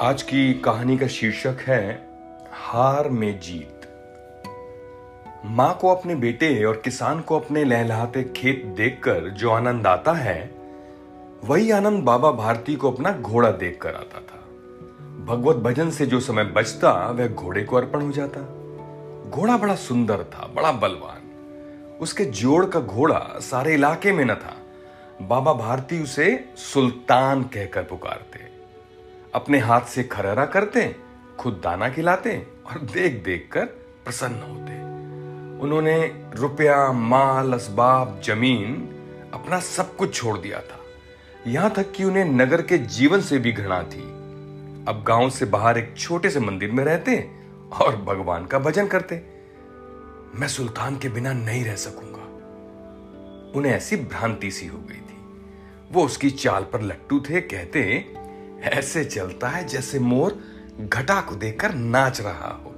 आज की कहानी का शीर्षक है, हार में जीत। माँ को अपने बेटे और किसान को अपने लहलहाते खेत देखकर जो आनंद आता है, वही आनंद बाबा भारती को अपना घोड़ा देखकर आता था। भगवत भजन से जो समय बचता, वह घोड़े को अर्पण हो जाता। घोड़ा बड़ा सुंदर था, बड़ा बलवान। उसके जोड़ का घोड़ा सारे इलाके में न था। बाबा भारती उसे सुल्तान कहकर पुकारते। अपने हाथ से खरहरा करते, खुद दाना खिलाते और देख देख कर प्रसन्न होते। उन्होंने रुपया, माल, असबाब, ज़मीन अपना सब कुछ छोड़ दिया था। यहाँ तक कि उन्हें नगर के जीवन से भी घृणा थी। अब गाँव से बाहर एक छोटे से मंदिर में रहते और भगवान का भजन करते। मैं सुल्तान के बिना नहीं रह सकूँगा। उन्हें ऐसी भ्रांति सी हो गई थी। वो उसकी चाल पर लट्टू थे, कहते ऐसे चलता है जैसे मोर घटा को देखकर नाच रहा हो।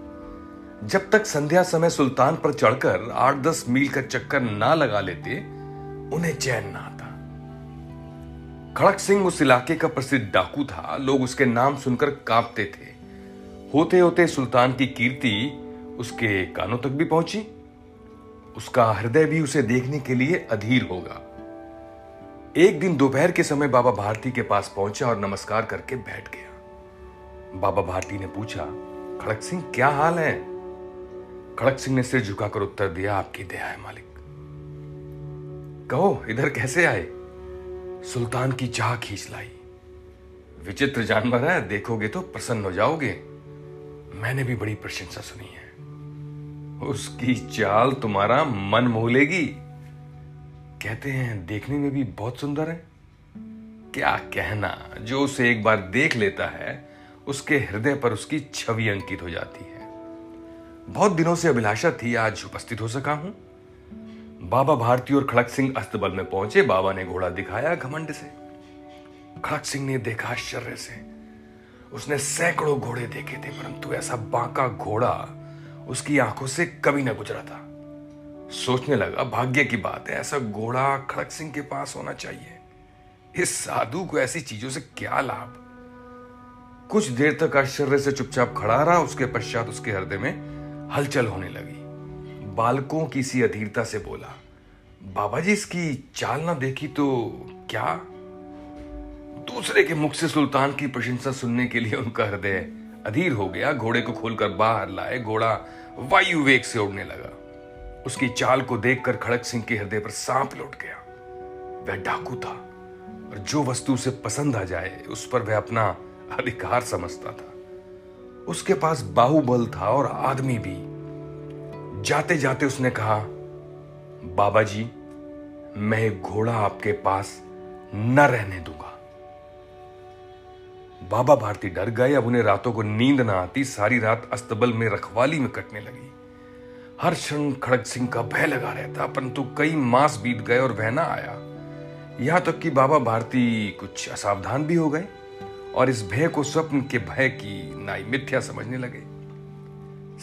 जब तक संध्या समय सुल्तान पर चढ़कर आठ दस मील का चक्कर ना लगा लेते, उन्हें चैन ना आता। खड़क सिंह उस इलाके का प्रसिद्ध डाकू था। लोग उसके नाम सुनकर कांपते थे। होते होते सुल्तान की कीर्ति उसके कानों तक भी पहुँची। उसका हृदय भी उसे देखने के लिए अधीर होगा। एक दिन दोपहर के समय बाबा भारती के पास पहुँचा और नमस्कार करके बैठ गया। बाबा भारती ने पूछा, खड़क सिंह, क्या हाल है? खड़क सिंह ने सिर झुकाकर उत्तर दिया, आपकी दया है, मालिक। कहो, इधर कैसे आए? सुल्तान की चाह खींच लाई। विचित्र जानवर है, देखोगे तो प्रसन्न हो जाओगे। मैंने भी बड़ी प्रशंसा सुनी है। उसकी चाल तुम्हारा मन मोह लेगी। कहते हैं, देखने में भी बहुत सुंदर है। क्या कहना, जो उसे एक बार देख लेता है, उसके हृदय पर उसकी छवि अंकित हो जाती है। बहुत दिनों से अभिलाषा थी, आज उपस्थित हो सका हूँ। बाबा भारती और खड़क सिंह अस्तबल में पहुँचे, बाबा ने घोड़ा दिखाया घमंड से। खड़क सिंह ने देखा आश्चर्य से। उसने सैकड़ों घोड़े देखे थे, परंतु ऐसा बांका घोड़ा उसकी आँखों से कभी ना गुजरा था। सोचने लगा, भाग्य की बात है, ऐसा घोड़ा खड़क सिंह के पास होना चाहिए। इस साधु को ऐसी चीज़ों से क्या लाभ? कुछ देर तक आश्चर्य से चुपचाप खड़ा रहा, उसके पश्चात उसके हृदय में हलचल होने लगी। बालकों की सी अधीरता से बोला, बाबा जी, इसकी चाल ना देखी तो क्या? दूसरे के मुख से सुल्तान की प्रशंसा सुनने के लिए उनका हृदय अधीर हो गया। घोड़े को खोलकर बाहर लाए, घोड़ा वायु वेग से उड़ने लगा। उसकी चाल को देखकर खड़क सिंह के हृदय पर सांप लौट गया। वह डाकू था और जो वस्तु उसे पसंद आ जाए, उस पर वह अपना अधिकार समझता था। उसके पास बाहुबल था और आदमी भी। जाते जाते उसने कहा बाबा जी मैं घोड़ा आपके पास न रहने दूँगा। बाबा भारती डर गए, अब उन्हें रातों को नींद ना आती, सारी रात अस्तबल में रखवाली में कटने लगी। हर क्षण खड़ग सिंह का भय लगा रहता, परंतु कई मास बीत गए और वह ना आया। यहाँ तक कि बाबा भारती कुछ असावधान भी हो गए और इस भय को स्वप्न के भय की नाई मिथ्या समझने लगे।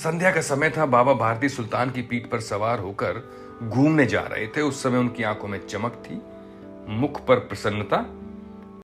संध्या का समय था, बाबा भारती सुल्तान की पीठ पर सवार होकर घूमने जा रहे थे। उस समय उनकी आँखों में चमक थी, मुख पर प्रसन्नता